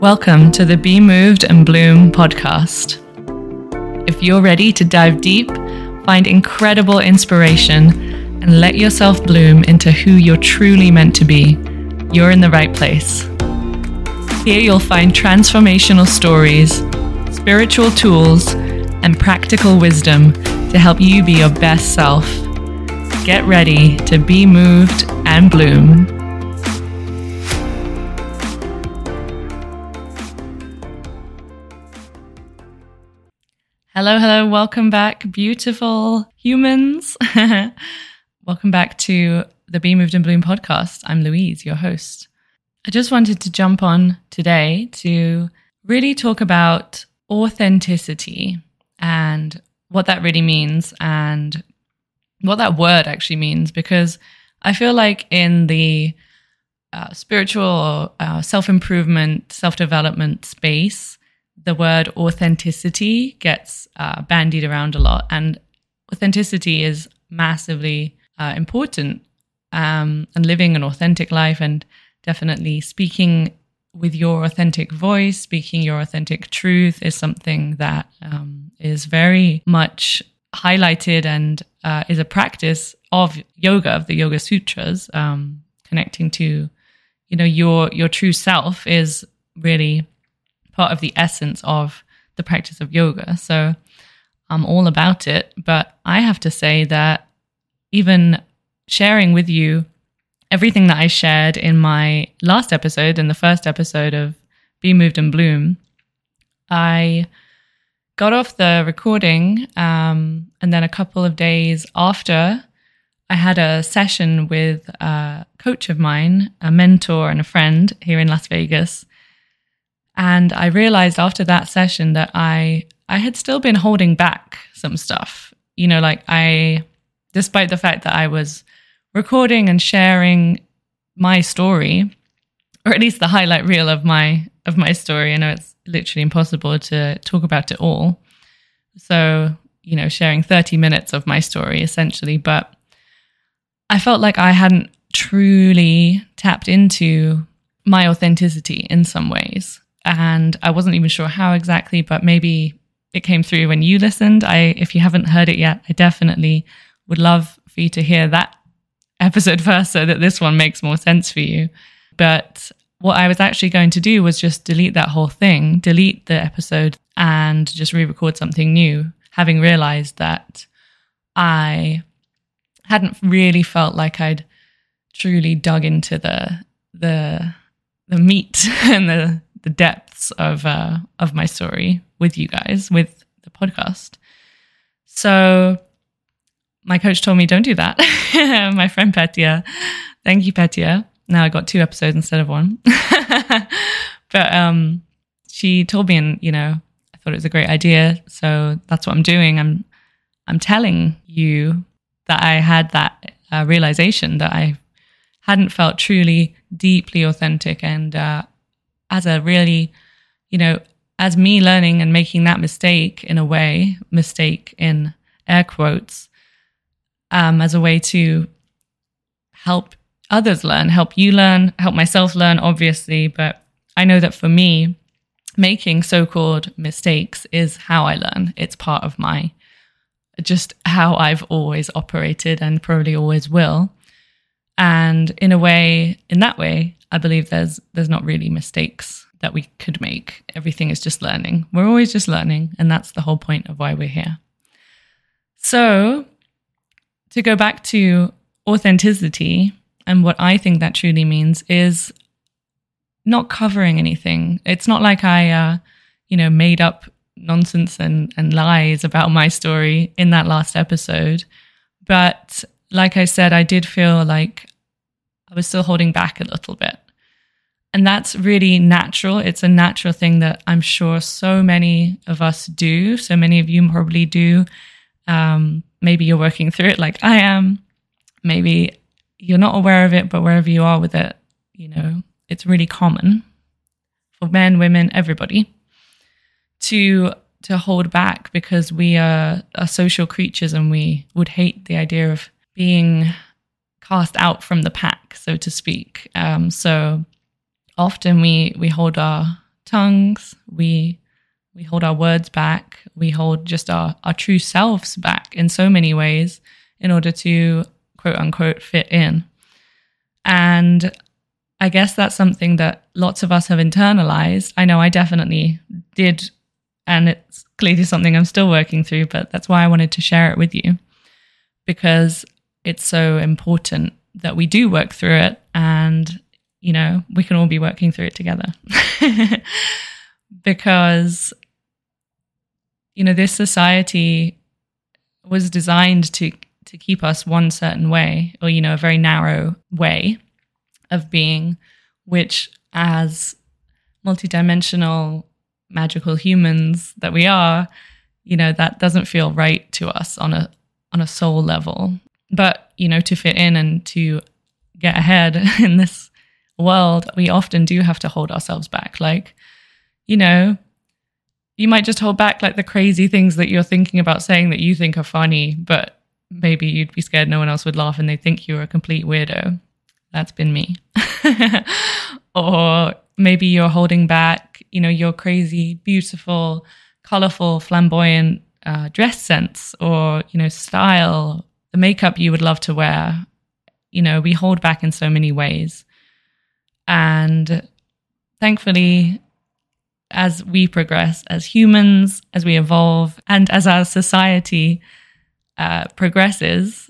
Welcome to the Be Moved and Bloom podcast. If you're ready to dive deep, find incredible inspiration, and let yourself bloom into who you're truly meant to be, you're in the right place. Here you'll find transformational stories, spiritual tools, and practical wisdom to help you be your best self. Get ready to be moved and bloom. Hello, hello, welcome back, beautiful humans. welcome back to the Be Moved and Bloom podcast. I'm Louise, your host. I just wanted to jump on today to really talk about authenticity and what that really means and what that word actually means because I feel like in the uh, spiritual or uh, self improvement, self development space, the word authenticity gets uh, bandied around a lot, and authenticity is massively uh, important. Um, and living an authentic life, and definitely speaking with your authentic voice, speaking your authentic truth, is something that um, is very much highlighted and uh, is a practice of yoga, of the Yoga Sutras, um, connecting to, you know, your your true self is really part of the essence of the practice of yoga. So I'm all about it. But I have to say that even sharing with you everything that I shared in my last episode, in the first episode of Be Moved and Bloom, I got off the recording. Um, and then a couple of days after, I had a session with a coach of mine, a mentor and a friend here in Las Vegas. And I realized after that session that I I had still been holding back some stuff. You know, like I despite the fact that I was recording and sharing my story, or at least the highlight reel of my of my story. I know it's literally impossible to talk about it all. So, you know, sharing 30 minutes of my story essentially, but I felt like I hadn't truly tapped into my authenticity in some ways and I wasn't even sure how exactly, but maybe it came through when you listened. I, if you haven't heard it yet, I definitely would love for you to hear that episode first so that this one makes more sense for you. But what I was actually going to do was just delete that whole thing, delete the episode, and just re record something new, having realized that I hadn't really felt like I'd truly dug into the, the, the meat and the the depths of uh, of my story with you guys with the podcast. So my coach told me don't do that. my friend Petia, thank you Petia. Now I got two episodes instead of one. but um, she told me, and you know, I thought it was a great idea. So that's what I'm doing. I'm I'm telling you that I had that uh, realization that I hadn't felt truly deeply authentic and uh, as a really, you know, as me learning and making that mistake in a way, mistake in air quotes, um, as a way to help others learn, help you learn, help myself learn, obviously. But I know that for me, making so called mistakes is how I learn. It's part of my just how I've always operated and probably always will. And in a way, in that way, I believe there's there's not really mistakes that we could make. Everything is just learning. We're always just learning, and that's the whole point of why we're here. So, to go back to authenticity and what I think that truly means is not covering anything. It's not like I, uh, you know, made up nonsense and, and lies about my story in that last episode. But like I said, I did feel like I was still holding back a little bit. And that's really natural. It's a natural thing that I'm sure so many of us do. So many of you probably do. Um, maybe you're working through it like I am. Maybe you're not aware of it, but wherever you are with it, you know, it's really common for men, women, everybody to to hold back because we are, are social creatures and we would hate the idea of being cast out from the pack, so to speak. Um, so often we we hold our tongues. We we hold our words back. We hold just our, our true selves back in so many ways in order to quote unquote fit in. And I guess that's something that lots of us have internalized. I know I definitely did. And it's clearly something I'm still working through, but that's why I wanted to share it with you because it's so important that we do work through it and, you know, we can all be working through it together. because, you know, this society was designed to to keep us one certain way or you know a very narrow way of being which as multidimensional magical humans that we are you know that doesn't feel right to us on a on a soul level but you know to fit in and to get ahead in this world we often do have to hold ourselves back. Like you know you might just hold back like the crazy things that you're thinking about saying that you think are funny but maybe you'd be scared no one else would laugh and they think you're a complete weirdo. That's been me. Or maybe you're holding back you know your crazy beautiful colorful flamboyant uh, dress sense or you know style the makeup you would love to wear. You know we hold back in so many ways. And thankfully as we progress as humans as we evolve and as our society uh, progresses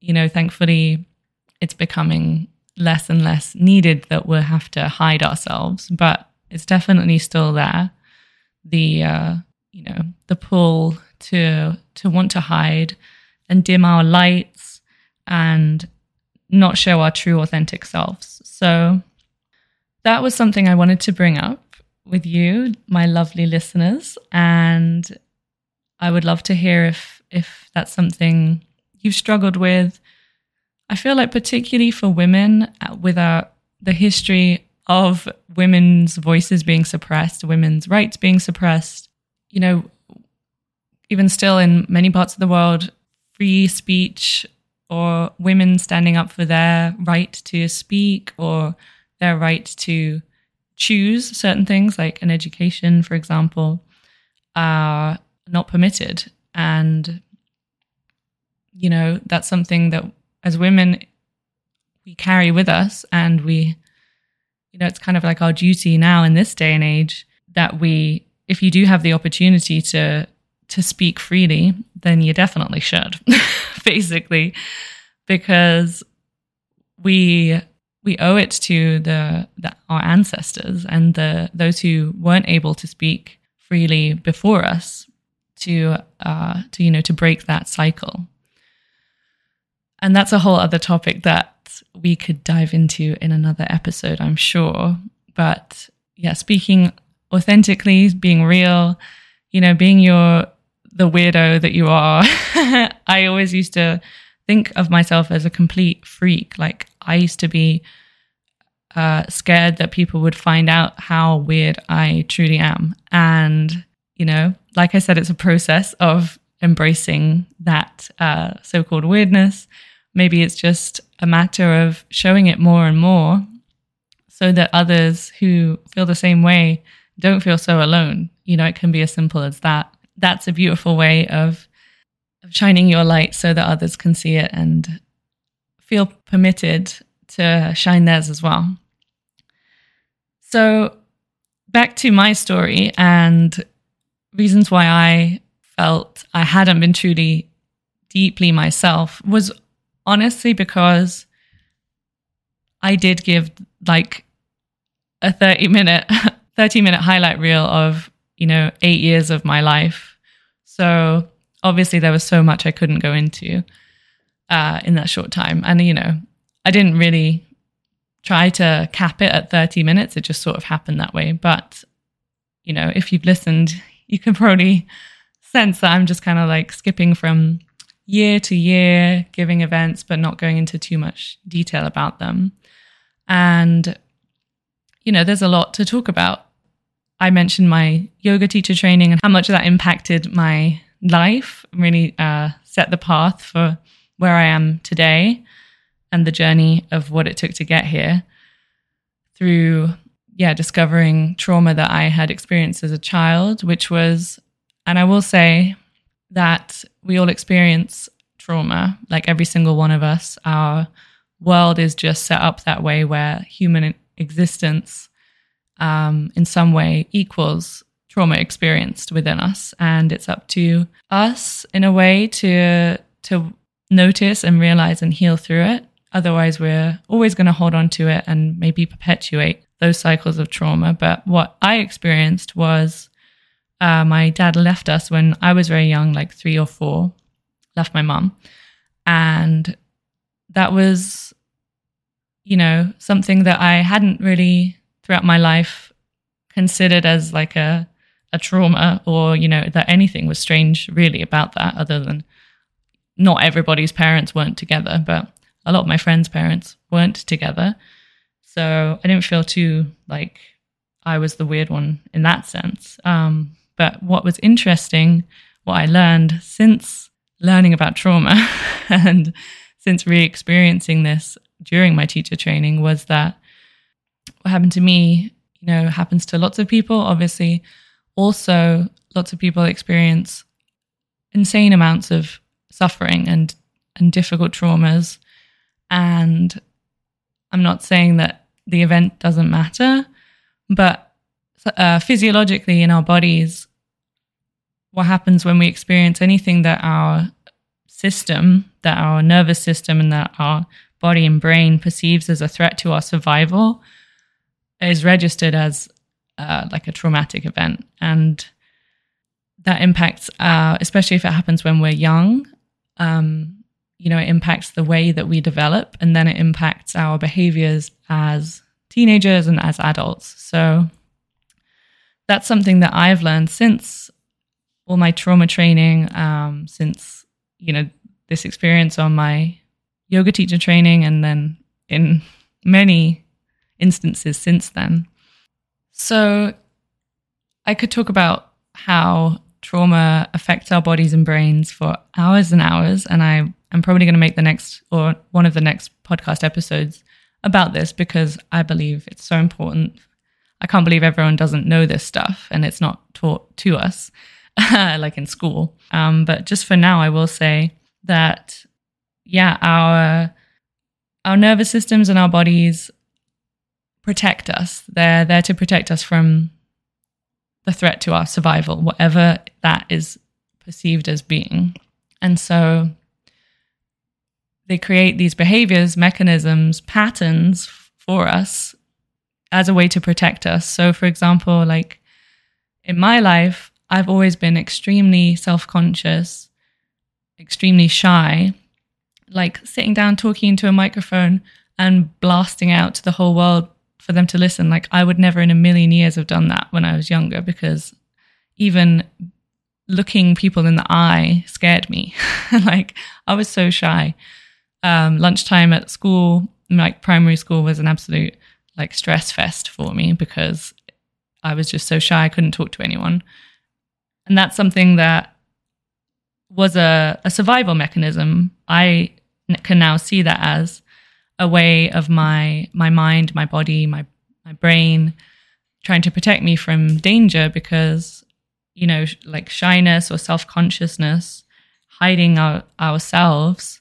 you know thankfully it's becoming less and less needed that we'll have to hide ourselves. But it's definitely still there. The uh, you know the pull to to want to hide and dim our lights and not show our true authentic selves. So that was something i wanted to bring up with you my lovely listeners and i would love to hear if if that's something you've struggled with. I feel like particularly for women uh, with our the history of women's voices being suppressed women's rights being suppressed you know, even still in many parts of the world, free speech or women standing up for their right to speak or their right to choose certain things, like an education, for example, are not permitted. And, you know, that's something that as women, we carry with us and we, you know, it's kind of like our duty now in this day and age that we if you do have the opportunity to to speak freely, then you definitely should, basically, because we we owe it to the, the, our ancestors and the those who weren't able to speak freely before us to uh, to you know to break that cycle. And that's a whole other topic that we could dive into in another episode, I'm sure. But yeah, speaking authentically, being real, you know, being your the weirdo that you are. I always used to think of myself as a complete freak. Like I used to be uh, scared that people would find out how weird I truly am. And, you know, like I said, it's a process of embracing that uh, so called weirdness. Maybe it's just a matter of showing it more and more so that others who feel the same way don't feel so alone. You know, it can be as simple as that. That's a beautiful way of, of shining your light so that others can see it and feel permitted to shine theirs as well. So, back to my story and reasons why I felt I hadn't been truly deeply myself was honestly because I did give like a 30 minute 30 minute highlight reel of, you know, eight years of my life. So obviously there was so much I couldn't go into uh, in that short time. And, you know, I didn't really try to cap it at 30 minutes. It just sort of happened that way. But, you know, if you've listened, you can probably sense that I'm just kind of like skipping from year to year, giving events, but not going into too much detail about them. And you know, there's a lot to talk about. I mentioned my yoga teacher training and how much that impacted my life, really uh, set the path for where I am today and the journey of what it took to get here through yeah, discovering trauma that I had experienced as a child, which was, and I will say that we all experience trauma, like every single one of us. Our world is just set up that way where human existence um, in some way equals trauma experienced within us. And it's up to us in a way to to notice and realize and heal through it. Otherwise we're always going to hold on to it and maybe perpetuate those cycles of trauma. But what i experienced was uh, my dad left us when i was very young like three or four left my mom. And that was you know something that i hadn't really throughout my life considered as like a a trauma or you know that anything was strange really about that other than not everybody's parents weren't together but a lot of my friends parents weren't together. So i didn't feel too like i was the weird one in that sense. Um, but what was interesting what i learned since learning about trauma and since re-experiencing this during my teacher training was that what happened to me you know happens to lots of people. Obviously also lots of people experience insane amounts of suffering and and difficult traumas. And i'm not saying that the event doesn't matter but uh, physiologically in our bodies what happens when we experience anything that our system that our nervous system and that our body and brain perceives as a threat to our survival is registered as uh, like a traumatic event. And that impacts, uh, especially if it happens when we're young, um, you know, it impacts the way that we develop and then it impacts our behaviors as teenagers and as adults. So that's something that I've learned since all my trauma training, um, since, you know, this experience on my yoga teacher training and then in many instances since then. So I could talk about how trauma affects our bodies and brains for hours and hours. And I am probably going to make the next or one of the next podcast episodes about this because I believe it's so important. I can't believe everyone doesn't know this stuff and it's not taught to us like in school. Um, but just for now, I will say that, yeah, our our nervous systems and our bodies protect us. They're there to protect us from the threat to our survival, whatever that is perceived as being. And so they create these behaviors, mechanisms, patterns for us as a way to protect us. So, for example, like in my life, I've always been extremely self conscious, extremely shy. Like sitting down, talking into a microphone, and blasting out to the whole world for them to listen. Like I would never in a million years have done that when I was younger because even looking people in the eye scared me. like I was so shy. Um, lunchtime at school, like primary school, was an absolute like stress fest for me because I was just so shy. I couldn't talk to anyone, and that's something that was a, a survival mechanism. I can now see that as a way of my my mind, my body, my my brain trying to protect me from danger because you know like shyness or self-consciousness hiding our, ourselves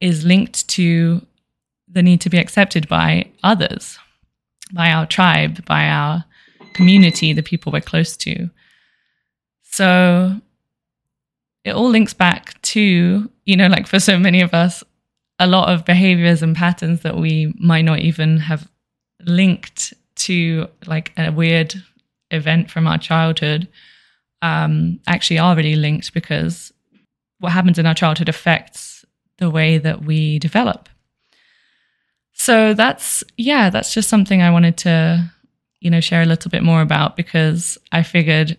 is linked to the need to be accepted by others by our tribe by our community the people we're close to. So it all links back to you know like for so many of us a lot of behaviors and patterns that we might not even have linked to like a weird event from our childhood um, actually are really linked because what happens in our childhood affects the way that we develop. So that's yeah, that's just something I wanted to you know share a little bit more about because I figured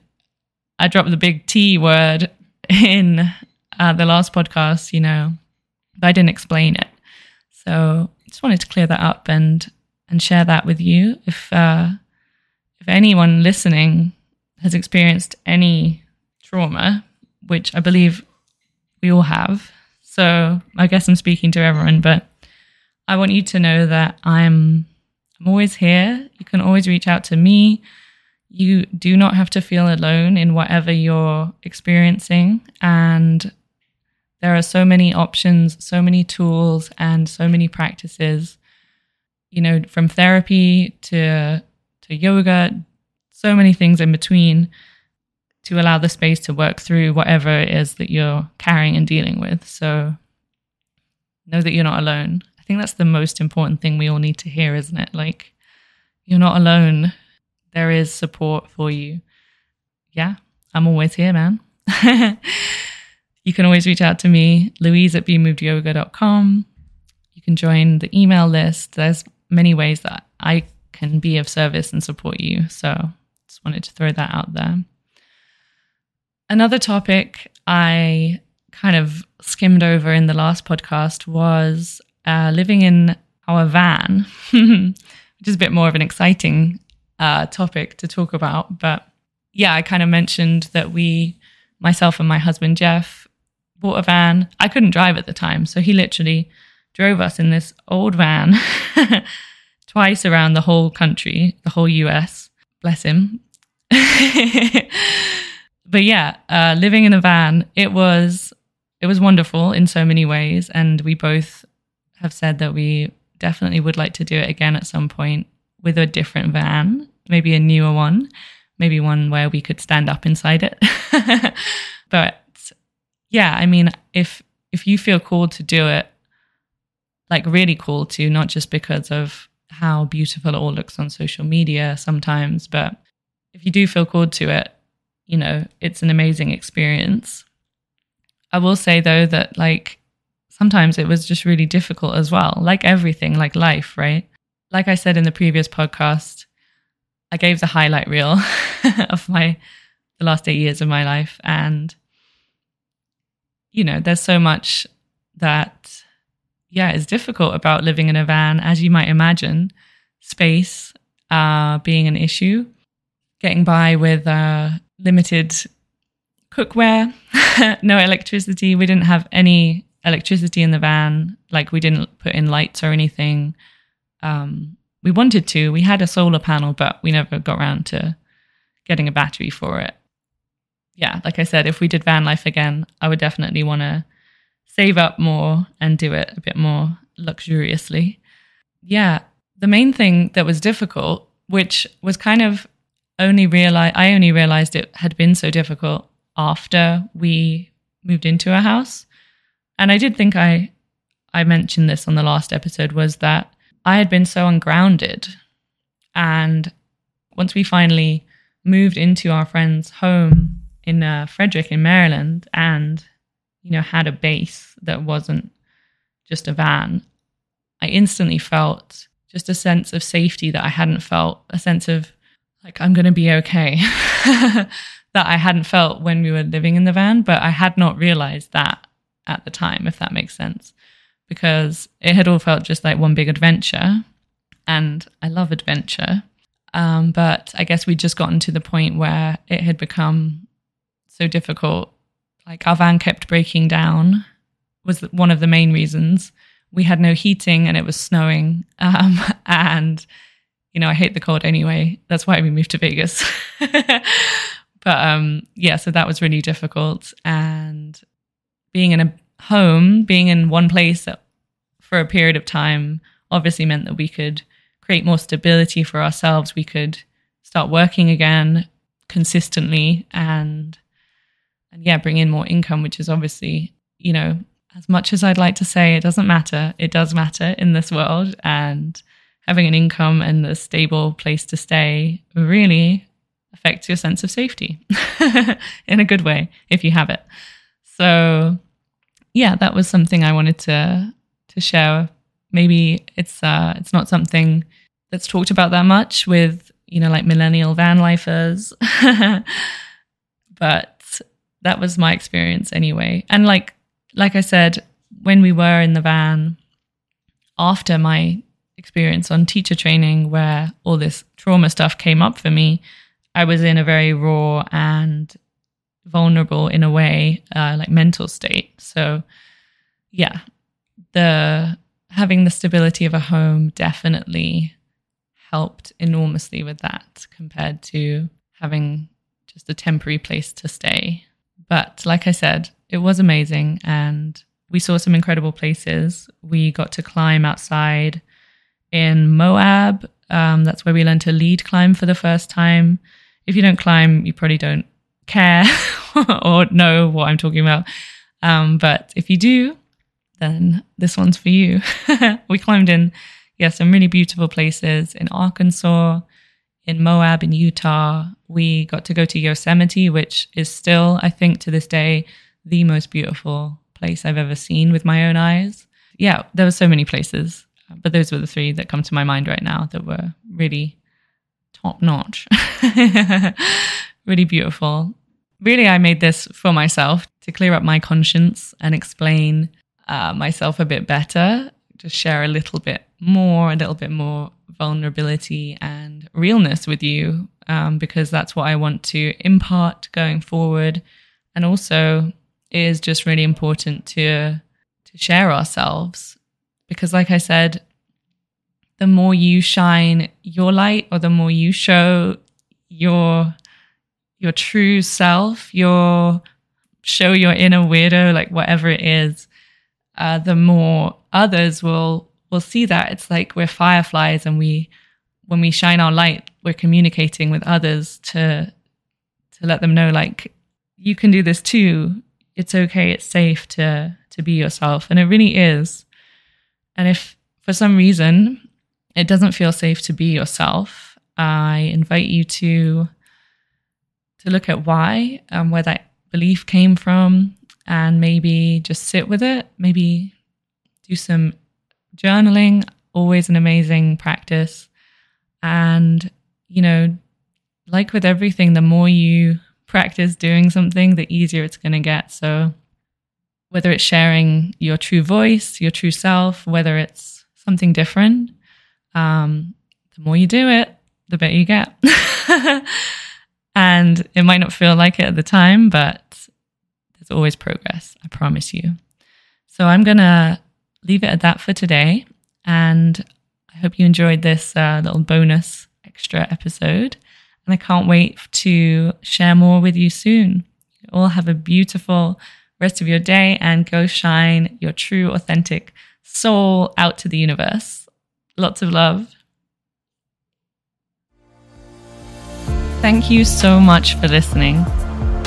I dropped the big T word in uh, the last podcast, you know, but I didn't explain it. So I just wanted to clear that up and and share that with you. If uh, if anyone listening has experienced any trauma, which I believe we all have, so I guess I'm speaking to everyone, but I want you to know that I'm I'm always here. You can always reach out to me. You do not have to feel alone in whatever you're experiencing. And there are so many options, so many tools, and so many practices, you know, from therapy to, to yoga, so many things in between to allow the space to work through whatever it is that you're carrying and dealing with. So know that you're not alone. I think that's the most important thing we all need to hear, isn't it? Like, you're not alone. There is support for you. Yeah, I'm always here, man. you can always reach out to me, louise at bemovedyoga.com. You can join the email list. There's many ways that I can be of service and support you. So just wanted to throw that out there. Another topic I kind of skimmed over in the last podcast was uh, living in our van, which is a bit more of an exciting uh, topic to talk about. But yeah, I kind of mentioned that we, myself and my husband Jeff, bought a van. I couldn't drive at the time, so he literally drove us in this old van twice around the whole country, the whole US. Bless him. but yeah, uh, living in a van, it was it was wonderful in so many ways, and we both have said that we definitely would like to do it again at some point with a different van, maybe a newer one, maybe one where we could stand up inside it. but yeah, I mean, if if you feel called to do it, like really called to, not just because of how beautiful it all looks on social media sometimes, but if you do feel called to it, you know, it's an amazing experience. I will say though that like sometimes it was just really difficult as well, like everything, like life, right? Like I said in the previous podcast, I gave the highlight reel of my the last eight years of my life. And you know, there's so much that yeah, is difficult about living in a van, as you might imagine. Space uh, being an issue, getting by with uh, limited cookware, no electricity. We didn't have any electricity in the van. Like we didn't put in lights or anything. Um, we wanted to. We had a solar panel, but we never got around to getting a battery for it. Yeah, like I said, if we did van life again, I would definitely want to save up more and do it a bit more luxuriously. Yeah, the main thing that was difficult, which was kind of only realize I only realized it had been so difficult after we moved into a house. And I did think I I mentioned this on the last episode was that I had been so ungrounded. And once we finally moved into our friend's home in uh, Frederick in Maryland and you know had a base that wasn't just a van, I instantly felt just a sense of safety that I hadn't felt, a sense of like I'm going to be okay that I hadn't felt when we were living in the van, but I had not realized that at the time, if that makes sense, because it had all felt just like one big adventure. And I love adventure. Um, but I guess we'd just gotten to the point where it had become so difficult. Like our van kept breaking down, was one of the main reasons. We had no heating and it was snowing. Um, and, you know, I hate the cold anyway. That's why we moved to Vegas. But um, yeah, so that was really difficult. And being in a home, being in one place for a period of time, obviously meant that we could create more stability for ourselves. We could start working again consistently and and yeah, bring in more income, which is obviously, you know, as much as I'd like to say it doesn't matter, it does matter in this world. And having an income and a stable place to stay really affects your sense of safety in a good way if you have it. So yeah, that was something I wanted to to share. Maybe it's uh it's not something that's talked about that much with, you know, like millennial van lifers. but that was my experience anyway. And like like I said, when we were in the van after my experience on teacher training where all this trauma stuff came up for me, I was in a very raw and vulnerable in a way, uh, like mental state. So, yeah, the having the stability of a home definitely helped enormously with that compared to having just a temporary place to stay. But like I said, it was amazing and we saw some incredible places. We got to climb outside in Moab. Um, that's where we learned to lead climb for the first time. If you don't climb, you probably don't care or know what I'm talking about. Um, but if you do, then this one's for you. we climbed in, yeah, some really beautiful places in Arkansas, in Moab, in Utah. We got to go to Yosemite, which is still, I think, to this day, the most beautiful place I've ever seen with my own eyes. Yeah, there were so many places, but those were the three that come to my mind right now that were really top notch, really beautiful. Really, I made this for myself to clear up my conscience and explain uh, myself a bit better, just share a little bit more, a little bit more vulnerability and realness with you, um, because that's what I want to impart going forward. And also, is just really important to to share ourselves because like i said the more you shine your light or the more you show your your true self your show your inner weirdo like whatever it is uh, the more others will will see that it's like we're fireflies and we when we shine our light we're communicating with others to to let them know like you can do this too it's okay, it's safe to to be yourself, and it really is. And if for some reason it doesn't feel safe to be yourself, I invite you to to look at why and um, where that belief came from, and maybe just sit with it. Maybe do some journaling. Always an amazing practice, and you know, like with everything, the more you practice doing something, the easier it's going to get. So, whether it's sharing your true voice, your true self, whether it's something different, um, the more you do it, the better you get. and it might not feel like it at the time, but there's always progress, I promise you. So, I'm going to leave it at that for today. And I hope you enjoyed this uh, little bonus extra episode. And I can't wait to share more with you soon. You all have a beautiful rest of your day and go shine your true, authentic soul out to the universe. Lots of love. Thank you so much for listening.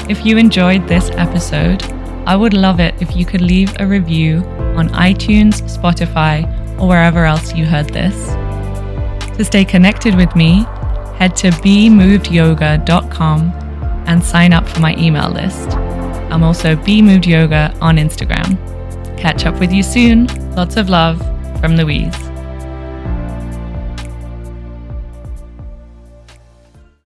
If you enjoyed this episode, I would love it if you could leave a review on iTunes, Spotify, or wherever else you heard this. To stay connected with me, head to bemovedyoga.com and sign up for my email list. I'm also bemovedyoga on Instagram. Catch up with you soon. Lots of love from Louise.